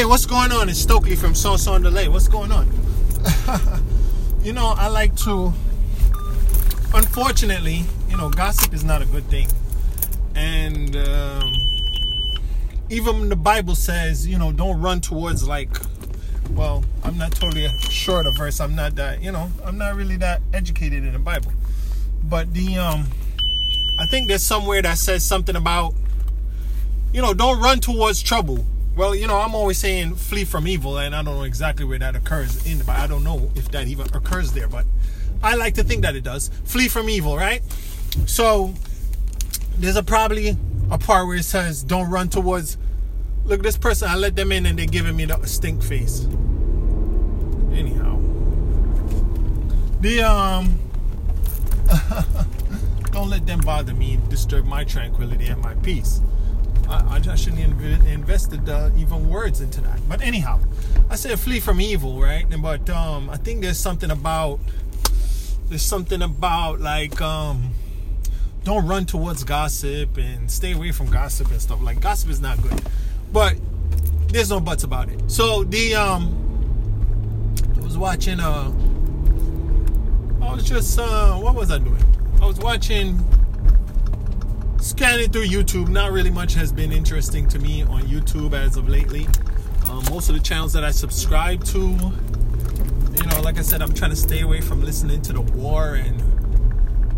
Hey, what's going on? It's Stokely from Sauce on Delay. What's going on? you know, I like to. Unfortunately, you know, gossip is not a good thing, and um, even the Bible says, you know, don't run towards like. Well, I'm not totally sure of the verse. I'm not that, you know, I'm not really that educated in the Bible, but the um, I think there's somewhere that says something about, you know, don't run towards trouble well, you know, I'm always saying flee from evil, and I don't know exactly where that occurs in Bible. I don't know if that even occurs there, but I like to think that it does. Flee from evil, right? So there's a probably a part where it says, "Don't run towards." Look, this person, I let them in, and they're giving me the stink face. Anyhow, the um, don't let them bother me, disturb my tranquility and my peace. I, I shouldn't have invested uh, even words into that. But anyhow, I said flee from evil, right? But um, I think there's something about there's something about like um, don't run towards gossip and stay away from gossip and stuff. Like gossip is not good, but there's no buts about it. So the um, I was watching uh, I was just uh, what was I doing? I was watching scanning through YouTube, not really much has been interesting to me on YouTube as of lately. Um, most of the channels that I subscribe to, you know, like I said, I'm trying to stay away from listening to the war, and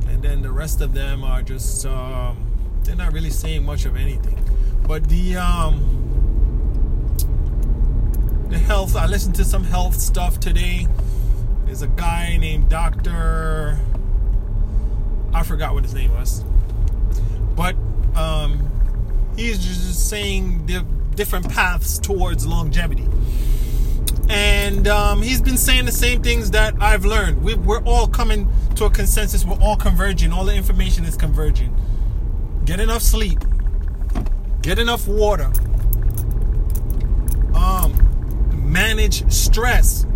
and then the rest of them are just um, they're not really saying much of anything. But the um, the health, I listened to some health stuff today. There's a guy named Doctor. I forgot what his name was but um, he's just saying the different paths towards longevity. And um, he's been saying the same things that I've learned. We, we're all coming to a consensus. We're all converging. All the information is converging. Get enough sleep. Get enough water. Um, manage stress.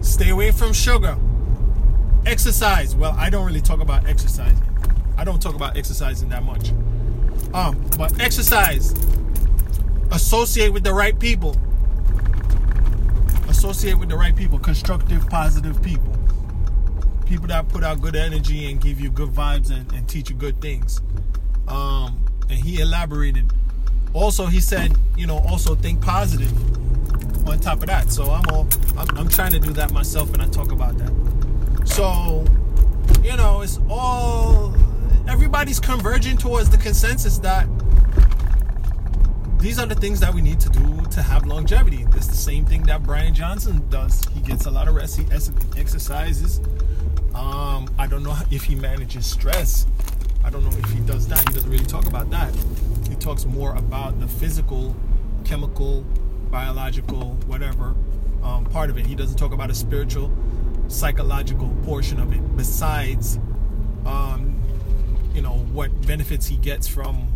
Stay away from sugar. Exercise. Well, I don't really talk about exercising. I don't talk about exercising that much. Um, but exercise. Associate with the right people. Associate with the right people. Constructive, positive people. People that put out good energy and give you good vibes and, and teach you good things. Um, and he elaborated. Also, he said, you know, also think positive on top of that. So I'm all I'm, I'm trying to do that myself, and I talk about that. So, you know, it's all everybody's converging towards the consensus that these are the things that we need to do to have longevity. It's the same thing that Brian Johnson does. He gets a lot of rest. He exercises. Um, I don't know if he manages stress. I don't know if he does that. He doesn't really talk about that. He talks more about the physical, chemical, biological, whatever um, part of it. He doesn't talk about a spiritual, psychological portion of it. Besides um, you know what benefits he gets from.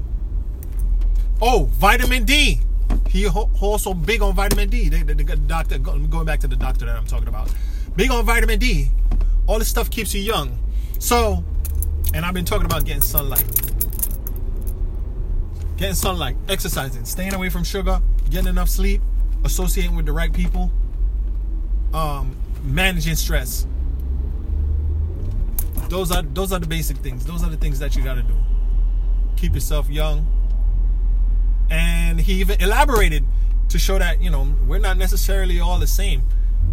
Oh, vitamin D. He also big on vitamin D. The, the, the doctor going back to the doctor that I'm talking about. Big on vitamin D. All this stuff keeps you young. So, and I've been talking about getting sunlight. Getting sunlight, exercising, staying away from sugar, getting enough sleep, associating with the right people, um, managing stress. Those are those are the basic things. Those are the things that you got to do. Keep yourself young. And he even elaborated to show that, you know, we're not necessarily all the same.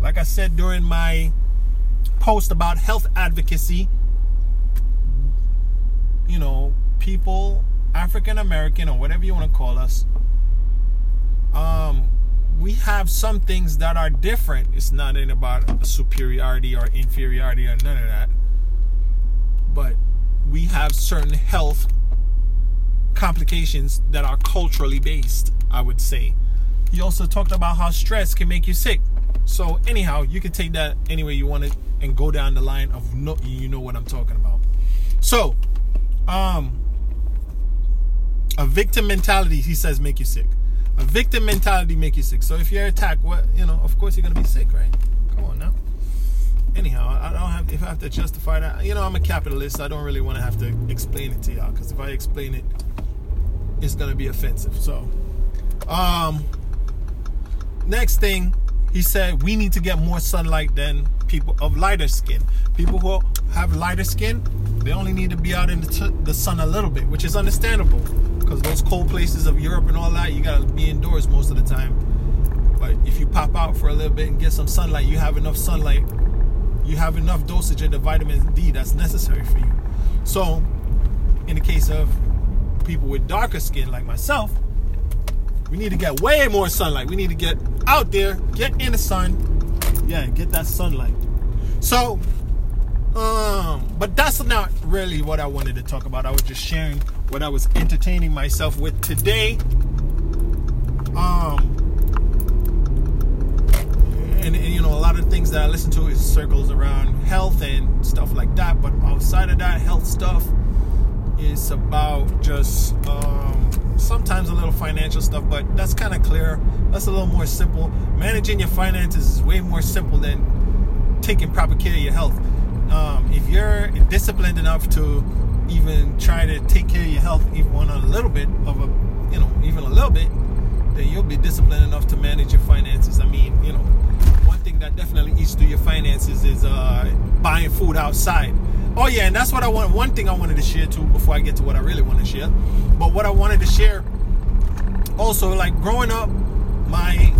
Like I said during my post about health advocacy, you know, people, African American or whatever you want to call us, um, we have some things that are different. It's not about superiority or inferiority or none of that we have certain health complications that are culturally based, I would say. He also talked about how stress can make you sick. So anyhow, you can take that any way you want it and go down the line of no you know what I'm talking about. So, um a victim mentality, he says, make you sick. A victim mentality make you sick. So if you're attacked, what you know, of course you're gonna be sick, right? Come on now anyhow, I don't have if I have to justify that. You know, I'm a capitalist. I don't really want to have to explain it to y'all because if I explain it, it's gonna be offensive. So, um, next thing, he said we need to get more sunlight than people of lighter skin. People who have lighter skin, they only need to be out in the, t- the sun a little bit, which is understandable because those cold places of Europe and all that, you gotta be indoors most of the time. But if you pop out for a little bit and get some sunlight, you have enough sunlight, you have enough dosage of the vitamin D that's necessary for you. So, in the case of people with darker skin like myself, we need to get way more sunlight. We need to get out there, get in the sun, yeah, get that sunlight. So, um, but that's not really what I wanted to talk about. I was just sharing what I was entertaining myself with today. Um, and, and, you know, a lot of that I listen to is circles around health and stuff like that. But outside of that, health stuff is about just um, sometimes a little financial stuff, but that's kind of clear. That's a little more simple. Managing your finances is way more simple than taking proper care of your health. Um, if you're disciplined enough to even try to take care of your health, even on a little bit of a, you know, even a little bit, then you'll be disciplined enough to manage your finances. I mean, you know, that definitely eats through your finances is uh, buying food outside. Oh yeah, and that's what I want. One thing I wanted to share too before I get to what I really want to share. But what I wanted to share also, like growing up, my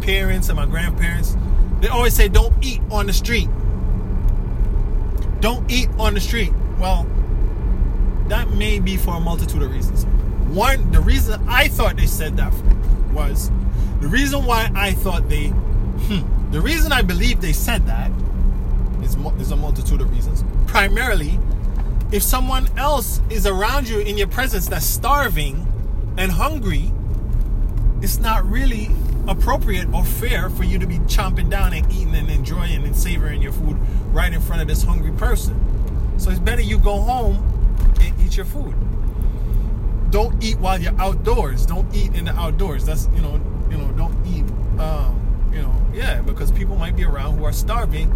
parents and my grandparents, they always say, "Don't eat on the street." Don't eat on the street. Well, that may be for a multitude of reasons. One, the reason I thought they said that was the reason why I thought they, hmm, the reason I believe they said that is there's a multitude of reasons. Primarily, if someone else is around you in your presence that's starving and hungry, it's not really appropriate or fair for you to be chomping down and eating and enjoying and savoring your food right in front of this hungry person. So it's better you go home and eat your food. Don't eat while you're outdoors. Don't eat in the outdoors. That's you know, you know, don't eat um, yeah, because people might be around who are starving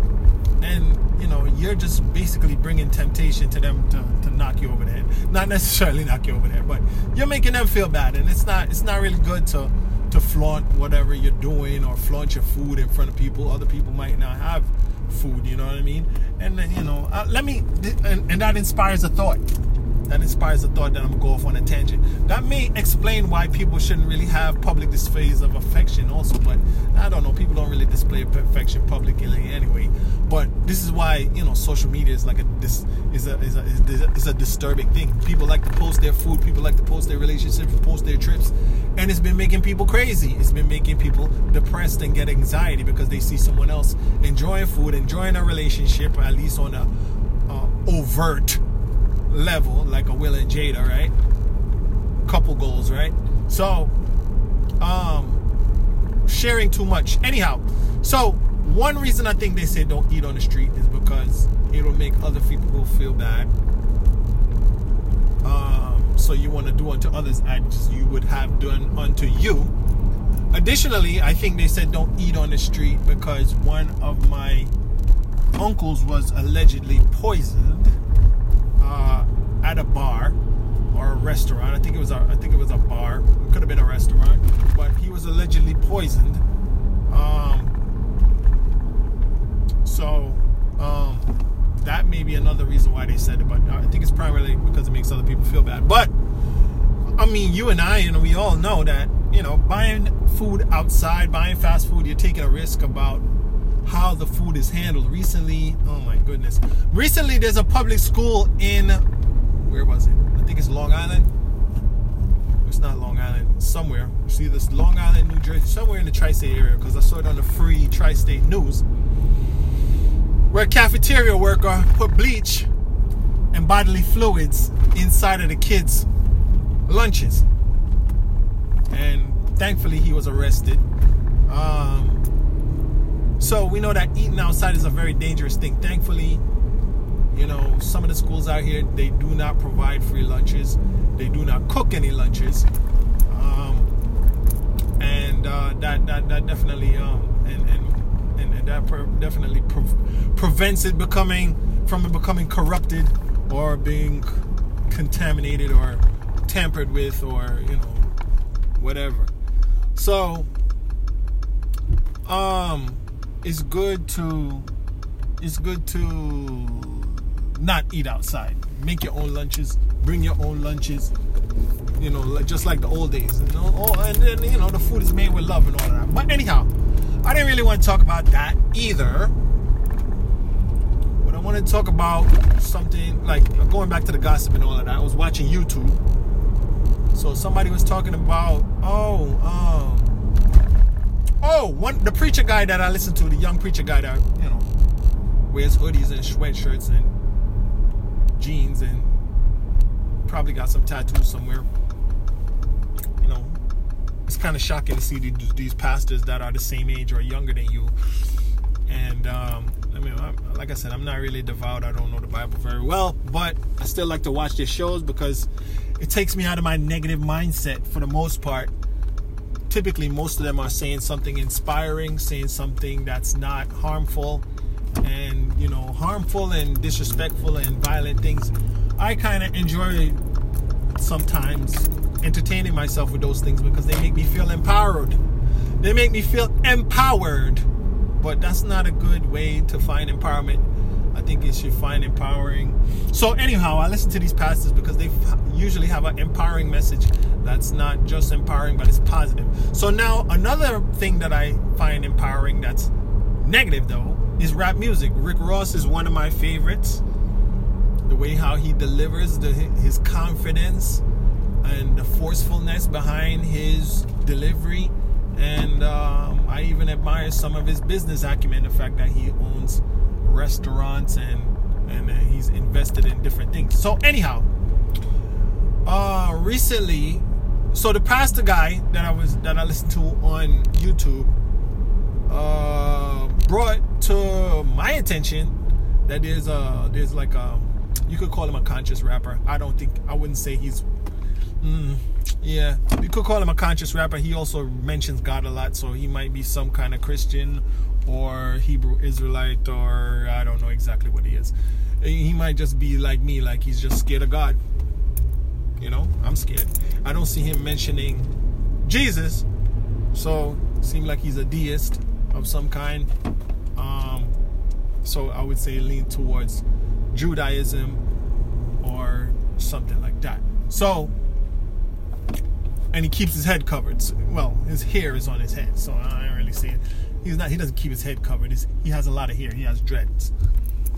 and you know, you're just basically bringing temptation to them to, to knock you over the head. Not necessarily knock you over the head, but you're making them feel bad and it's not it's not really good to to flaunt whatever you're doing or flaunt your food in front of people. Other people might not have food, you know what I mean? And then, you know, uh, let me, and, and that inspires a thought that inspires a thought that I'm gonna go off on a tangent. That may explain why people shouldn't really have public displays of affection, also. But I don't know, people don't really display affection publicly anyway. But this is why you know social media is like a this is a is a is a disturbing thing. People like to post their food, people like to post their relationships, post their trips, and it's been making people crazy. It's been making people depressed and get anxiety because they see someone else enjoying food, enjoying a relationship, at least on a uh, overt level, like a Will and Jada, right? Couple goals, right? So, um, sharing too much. Anyhow, so one reason I think they say don't eat on the street is because it'll make other people feel bad. Um, so you want to do unto others as you would have done unto you. Additionally, I think they said don't eat on the street because one of my uncles was allegedly poisoned uh, at a bar or a restaurant. I think it was a, I think it was a bar. It could have been a restaurant, but he was allegedly poisoned. Um, so um, that may be another reason why they said it, but I think it's primarily because it makes other people feel bad. But I mean, you and I, and we all know that you know, buying food outside, buying fast food, you're taking a risk about how the food is handled. Recently, oh my goodness. Recently, there's a public school in, where was it? I think it's Long Island. It's not Long Island, somewhere. See this Long Island, New Jersey, somewhere in the tri state area, because I saw it on the free tri state news. Where a cafeteria worker put bleach and bodily fluids inside of the kids' lunches. And thankfully, he was arrested. Um, so we know that eating outside is a very dangerous thing. Thankfully, you know, some of the schools out here they do not provide free lunches. They do not cook any lunches, um, and uh, that that that definitely um, and and and, and that pre- definitely pre- prevents it becoming from it becoming corrupted or being contaminated or tampered with or you know whatever. So um, it's good to it's good to not eat outside. Make your own lunches. Bring your own lunches. You know, just like the old days. You know, oh, and then you know the food is made with love and all that. But anyhow, I didn't really want to talk about that either. But I want to talk about something like going back to the gossip and all of that. I was watching YouTube. So somebody was talking about, oh, um, oh, one the preacher guy that I listened to, the young preacher guy that you know wears hoodies and sweatshirts and jeans and probably got some tattoos somewhere. You know, it's kind of shocking to see these pastors that are the same age or younger than you. And um, I mean, like I said, I'm not really devout. I don't know the Bible very well, but I still like to watch their shows because it takes me out of my negative mindset for the most part. Typically, most of them are saying something inspiring, saying something that's not harmful and you know harmful and disrespectful and violent things. I kind of enjoy sometimes entertaining myself with those things because they make me feel empowered. They make me feel empowered but that's not a good way to find empowerment i think it should find empowering so anyhow i listen to these pastors because they usually have an empowering message that's not just empowering but it's positive so now another thing that i find empowering that's negative though is rap music. Rick Ross is one of my favorites. The way how he delivers the, his confidence and the forcefulness behind his delivery. And um, I even admire some of his business acumen, the fact that he owns restaurants and and he's invested in different things. So anyhow, uh, recently, so the pastor guy that I was that I listened to on YouTube uh, brought to my attention that there's a there's like a you could call him a conscious rapper. I don't think I wouldn't say he's mm, yeah, you could call him a conscious rapper. He also mentions God a lot, so he might be some kind of Christian or Hebrew Israelite or I don't know exactly what he is. He might just be like me, like he's just scared of God. You know, I'm scared. I don't see him mentioning Jesus, so seem like he's a deist of some kind. Um, so I would say lean towards Judaism or something like that. So, and he keeps his head covered. Well, his hair is on his head, so I don't really see it. He's not. He doesn't keep his head covered. He's, he has a lot of hair. He has dreads.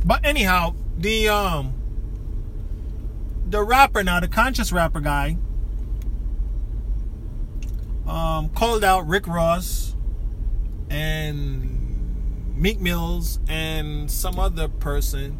But anyhow, the um, the rapper now, the conscious rapper guy, um, called out Rick Ross and Meek Mills and some other person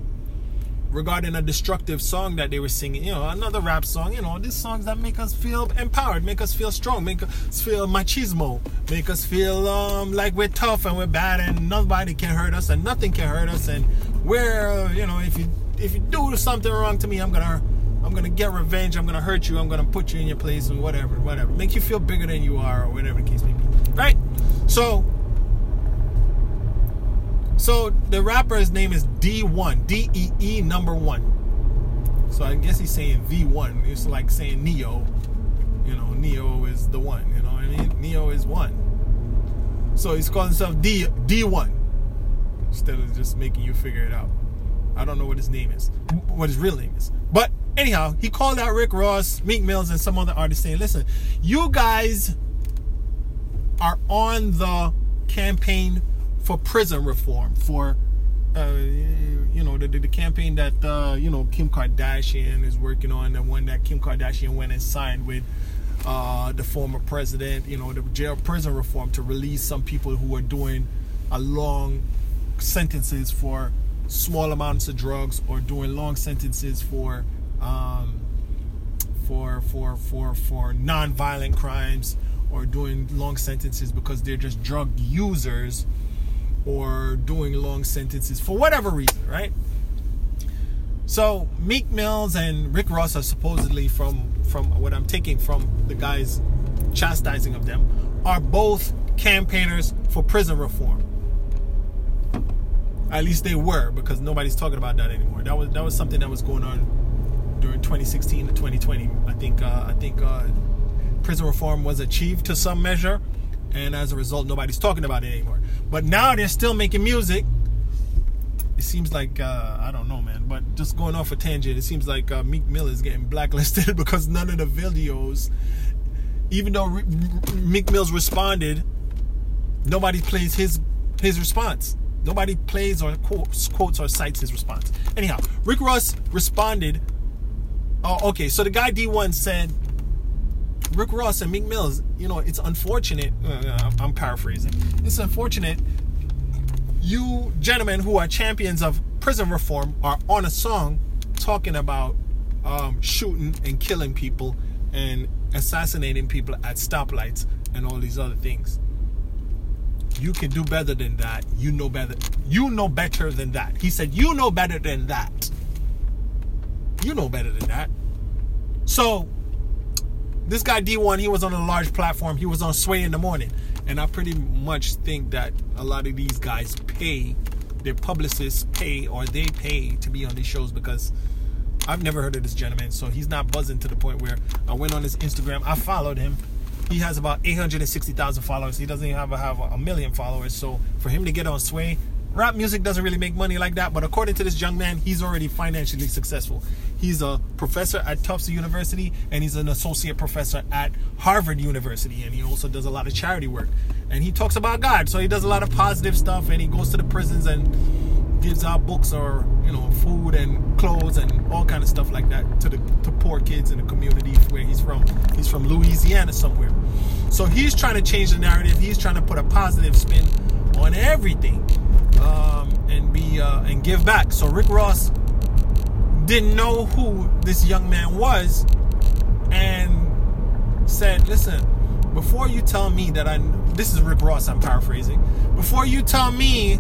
regarding a destructive song that they were singing. You know, another rap song. You know, these songs that make us feel empowered, make us feel strong, make us feel machismo, make us feel um, like we're tough and we're bad and nobody can hurt us and nothing can hurt us and we're you know if you if you do something wrong to me, I'm gonna I'm gonna get revenge. I'm gonna hurt you. I'm gonna put you in your place and whatever, whatever. Make you feel bigger than you are or whatever the case may be. Right? So so the rapper's name is Dee1, D E E number one. So I guess he's saying V1. It's like saying Neo. You know, Neo is the one. You know what I mean? Neo is one. So he's calling himself D Dee1 instead of just making you figure it out. I don't know what his name is, what his real name is. But anyhow, he called out Rick Ross, Meek Mills, and some other artists saying, "Listen, you guys are on the campaign for prison reform, for uh, you know the, the, campaign that uh, you know Kim Kardashian is working on, the one that Kim Kardashian went and signed with uh, the former president. You know the jail prison reform to release some people who are doing a long sentences for small amounts of drugs or doing long sentences for um, for for for for non-violent crimes or doing long sentences because they're just drug users or doing long sentences for whatever reason, right? So Meek Mills and Rick Ross are supposedly from from what I'm taking from the guys chastising of them are both campaigners for prison reform. At least they were, because nobody's talking about that anymore. That was that was something that was going on during 2016 to 2020. I think uh, I think uh, prison reform was achieved to some measure, and as a result, nobody's talking about it anymore. But now they're still making music. It seems like uh, I don't know, man. But just going off a tangent, it seems like uh, Meek Mill is getting blacklisted because none of the videos, even though Re- Meek Mill's responded, nobody plays his his response. Nobody plays or quotes, quotes or cites his response. Anyhow, Rick Ross responded. Oh, okay. So the guy Dee1 said, Rick Ross and Meek Mills, you know, it's unfortunate. Uh, I'm paraphrasing. It's unfortunate you gentlemen who are champions of prison reform are on a song talking about um, shooting and killing people and assassinating people at stoplights and all these other things. You can do better than that. You know better. You know better than that. He said, You know better than that. You know better than that. So, this guy Dee1, he was on a large platform. He was on Sway in the morning. And I pretty much think that a lot of these guys pay, their publicists pay, or they pay to be on these shows because I've never heard of this gentleman. So he's not buzzing to the point where I went on his Instagram. I followed him. He has about 860,000 followers. He doesn't even have a, have a million followers. So for him to get on Sway, rap music doesn't really make money like that. But according to this young man, he's already financially successful. He's a professor at Tufts University and he's an associate professor at Harvard University. And he also does a lot of charity work. And he talks about God. So he does a lot of positive stuff and he goes to the prisons and gives out books or you know food and clothes and all kind of stuff like that to the to poor kids in the community where he's from he's from louisiana somewhere so he's trying to change the narrative he's trying to put a positive spin on everything um, and be uh, and give back so rick ross didn't know who this young man was and said listen before you tell me that i this is rick ross i'm paraphrasing before you tell me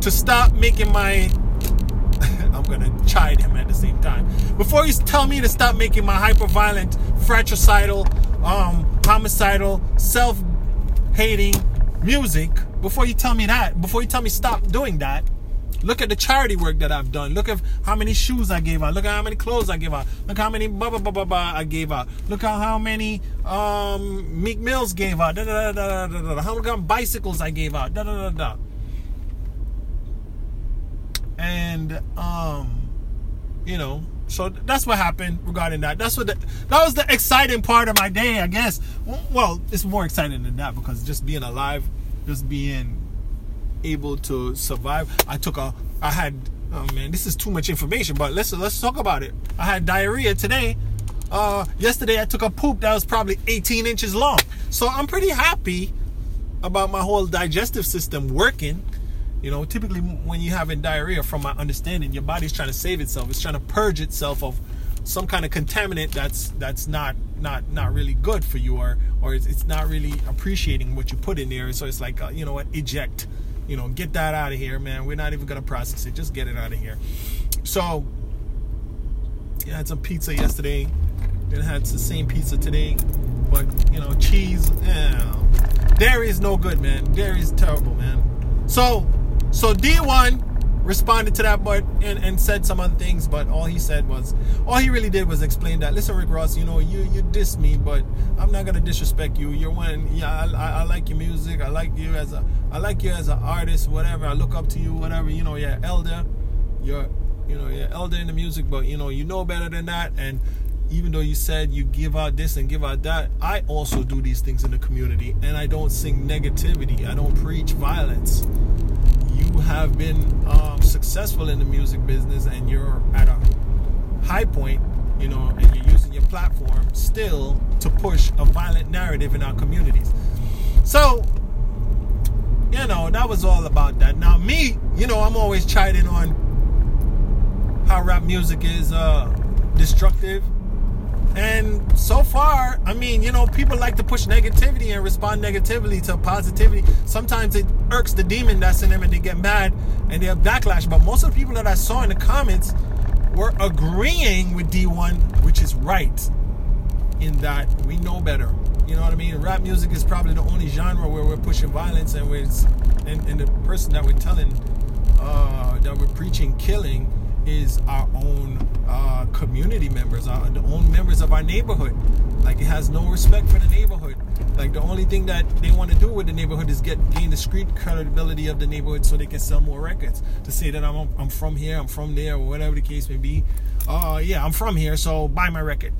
to stop making my I'm gonna chide him at the same time. Before you tell me to stop making my hyper-violent, fratricidal, um, homicidal, self-hating music, before you tell me that, before you tell me stop doing that, look at the charity work that I've done. Look at how many shoes I gave out. Look at how many clothes I gave out. Look how many blah blah blah blah, blah I gave out. Look at how many um, Meek Mills gave out. Da, da, da, da, da, da. How many bicycles I gave out. Da da da da and um you know so that's what happened regarding that. That's what the, that was the exciting part of my day i guess. Well it's more exciting than that because just being alive just being able to survive. I took a i had oh man this is too much information but let's let's talk about it. I had diarrhea today. Uh yesterday i took a poop that was probably 18 inches long. So i'm pretty happy about my whole digestive system working you know, typically when you're having diarrhea, from my understanding, your body's trying to save itself. It's trying to purge itself of some kind of contaminant that's that's not not not really good for you, or or it's, it's not really appreciating what you put in there. So it's like, uh, you know what, eject. You know, get that out of here, man. We're not even gonna process it. Just get it out of here. So, yeah, I had some pizza yesterday. Then had the same pizza today, but you know, cheese. Yeah, dairy is no good, man. Dairy is terrible, man. So so Dee1 responded to that but and, and said some other things, but all he said was all he really did was explain that listen Rick Ross, you know, you you diss me, but I'm not gonna disrespect you. You're one yeah, I, I, I like your music, I like you as a I like you as an artist, whatever, I look up to you, whatever, you know, you're elder, you're you know, you're elder in the music, but you know, you know better than that. And even though you said you give out this and give out that, I also do these things in the community and I don't sing negativity. I don't preach violence have been um, successful in the music business and you're at a high point, you know, and you're using your platform still to push a violent narrative in our communities. So, you know, that was all about that. Now, me, you know, I'm always chiding on how rap music is uh, destructive and so far, I mean, you know, people like to push negativity and respond negatively to positivity. Sometimes it irks the demon that's in them and they get mad and they have backlash. But most of the people that I saw in the comments were agreeing with Dee1, which is right in that we know better. You know what I mean? Rap music is probably the only genre where we're pushing violence and, we're, and, and the person that we're telling, uh, that we're preaching killing is our own uh, community members, our own members of our neighborhood. Like it has no respect for the neighborhood. Like the only thing that they want to do with the neighborhood is get gain the street credibility of the neighborhood so they can sell more records. To say that I'm I'm from here, I'm from there, or whatever the case may be. Uh yeah, I'm from here, so buy my record.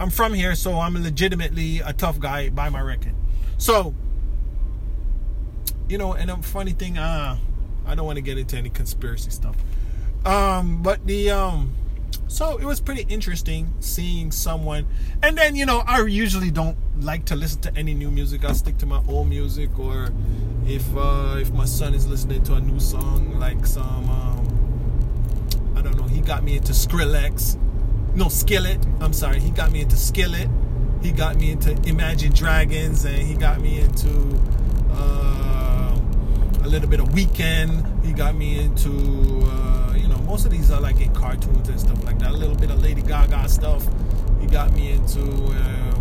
I'm from here, so I'm legitimately a tough guy. Buy my record. So, you know, and a funny thing, uh, I don't want to get into any conspiracy stuff. Um, but the um, so it was pretty interesting seeing someone, and then you know, I usually don't like to listen to any new music. I stick to my old music, or if uh, if my son is listening to a new song, like some, um, I don't know, he got me into Skrillex no Skillet. I'm sorry. He got me into Skillet. He got me into Imagine Dragons, and he got me into uh, a little bit of Weeknd. He got me into uh, most of these are like in cartoons and stuff like that. A little bit of Lady Gaga stuff. He got me into. Uh,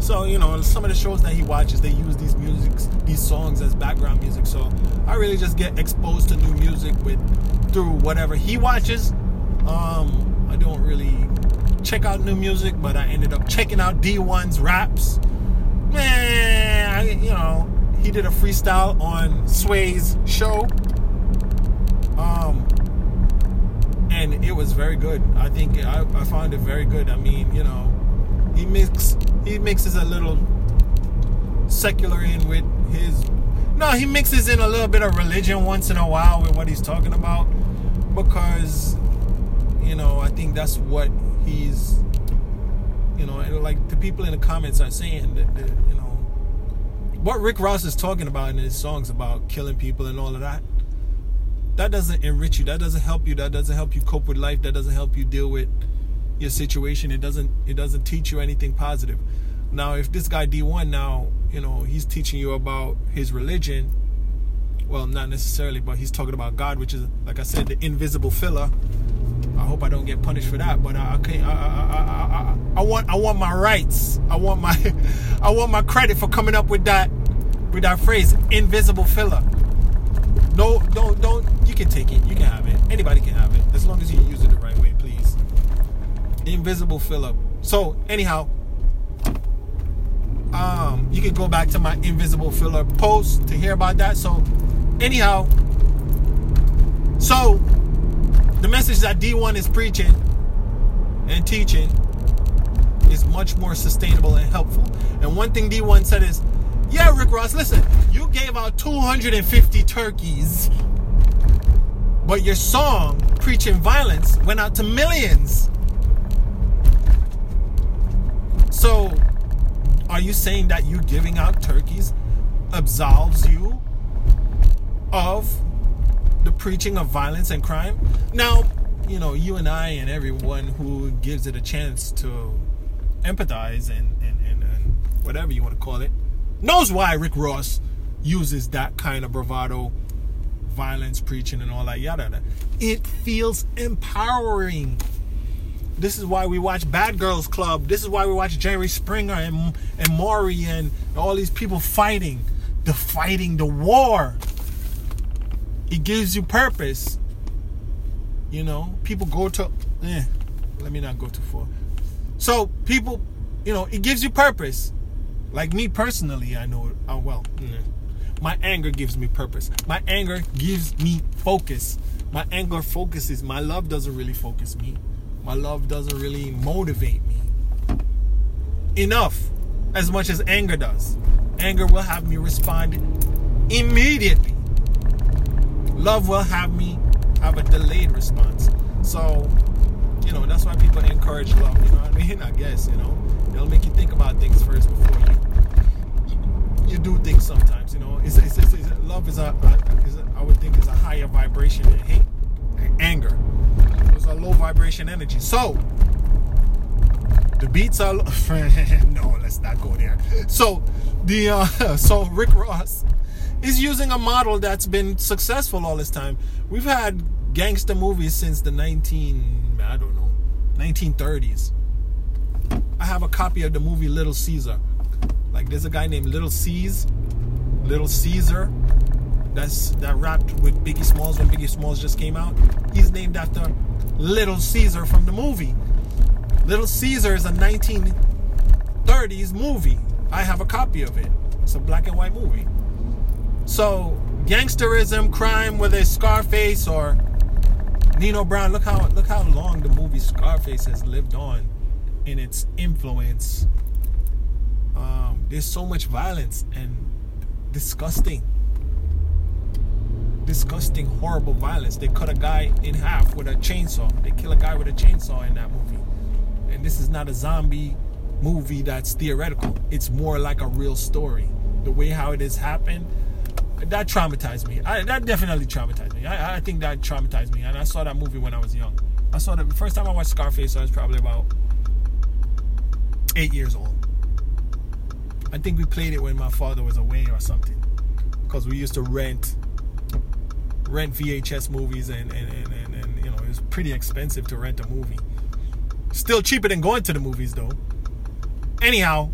so you know some of the shows that he watches, they use these musics, these songs as background music. So I really just get exposed to new music with through whatever he watches. Um, I don't really check out new music, but I ended up checking out Dee1's raps. Man, I, you know, he did a freestyle on Sway's show. Um, and it was very good. I think I, I found it very good. I mean, you know, he mix he mixes a little secular in with his no, he mixes in a little bit of religion once in a while with what he's talking about because you know, I think that's what he's, you know, like the people in the comments are saying that, that, you know, what Rick Ross is talking about in his songs about killing people and all of that. That doesn't enrich you. That doesn't help you. That doesn't help you cope with life. That doesn't help you deal with your situation. It doesn't. It doesn't teach you anything positive. Now, if this guy Dee1 now, you know, he's teaching you about his religion. Well, not necessarily, but he's talking about God, which is, like I said, the invisible filler I hope I don't get punished for that. But I, can't. I, I, I, I, want I want my rights. I want my I want my credit for coming up with that with that phrase, invisible filler. No, don't don't. You can take it. You can have it. Anybody can have it as long as you use it the right way, please. Invisible filler. So anyhow, um, you can go back to my invisible filler post to hear about that. So anyhow, so the message that Dee1 is preaching and teaching is much more sustainable and helpful. And one thing Dee1 said is, yeah, Rick Ross, listen, you gave out 250 turkeys, but your song, Preaching Violence, went out to millions. So, are you saying that you giving out turkeys absolves you of the preaching of violence and crime. Now, you know, you and I and everyone who gives it a chance to empathize and, and, and, and whatever you want to call it knows why Rick Ross uses that kind of bravado, violence preaching, and all that yada yada. It feels empowering. This is why we watch Bad Girls Club. This is why we watch Jerry Springer and and Maury and all these people fighting, the fighting, the war. It gives you purpose. You know, people go to. Eh, let me not go too far. So people, you know, it gives you purpose. Like me personally, I know. Oh well, mm. my anger gives me purpose. My anger gives me focus. My anger focuses. My love doesn't really focus me. My love doesn't really motivate me enough as much as anger does. Anger will have me respond immediately love will have me have a delayed response. So, you know, that's why people encourage love. You know what I mean? I guess you know it'll make you think about things first before you you do things. Sometimes, you know, it's, it's, it's, it's love is a, a, is a I would think is a higher vibration than hate, and anger. It's a low vibration energy. So the beats are no. Let's not go there. So the uh, so Rick Ross is using a model that's been successful all this time. We've had gangster movies since the 19 I don't know 1930s. I have a copy of the movie Little Caesar. Like there's a guy named Little Caesar, Little Caesar, that's that rapped with Biggie Smalls when Biggie Smalls just came out. He's named after Little Caesar from the movie. Little Caesar is a 1930s movie. I have a copy of it. It's a black and white movie. So, gangsterism, crime, whether it's Scarface or Nino Brown, look how look how long the movie Scarface has lived on in its influence. Um, there's so much violence and disgusting, disgusting, horrible violence. They cut a guy in half with a chainsaw. They kill a guy with a chainsaw in that movie. And this is not a zombie movie that's theoretical. It's more like a real story. The way how it has happened, that traumatized me. I, that definitely traumatized me. I, I think that traumatized me. And I saw that movie when I was young. I saw the first time I watched Scarface, I was probably about eight years old. I think we played it when my father was away or something, because we used to rent rent VHS movies and and, and, and, and you know it was pretty expensive to rent a movie. Still cheaper than going to the movies though. Anyhow,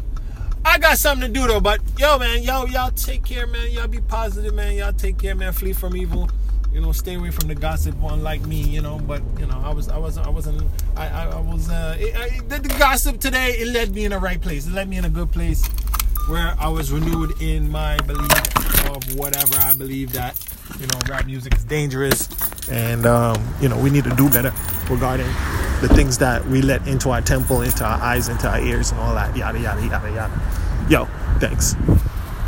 I got something to do though. But yo, man, yo, y'all take care, man. Y'all be positive, man. Y'all take care, man. Flee from evil. You know, stay away from the gossip one like me. You know, but you know, I was, I was, I wasn't, I, I, I was. Uh, it, I, the, the gossip today, it led me in the right place. It led me in a good place where I was renewed in my belief of whatever I believe that you know rap music is dangerous, and um, you know we need to do better regarding the things that we let into our temple, into our eyes, into our ears, and all that, yada, yada, yada, yada. Yo, thanks.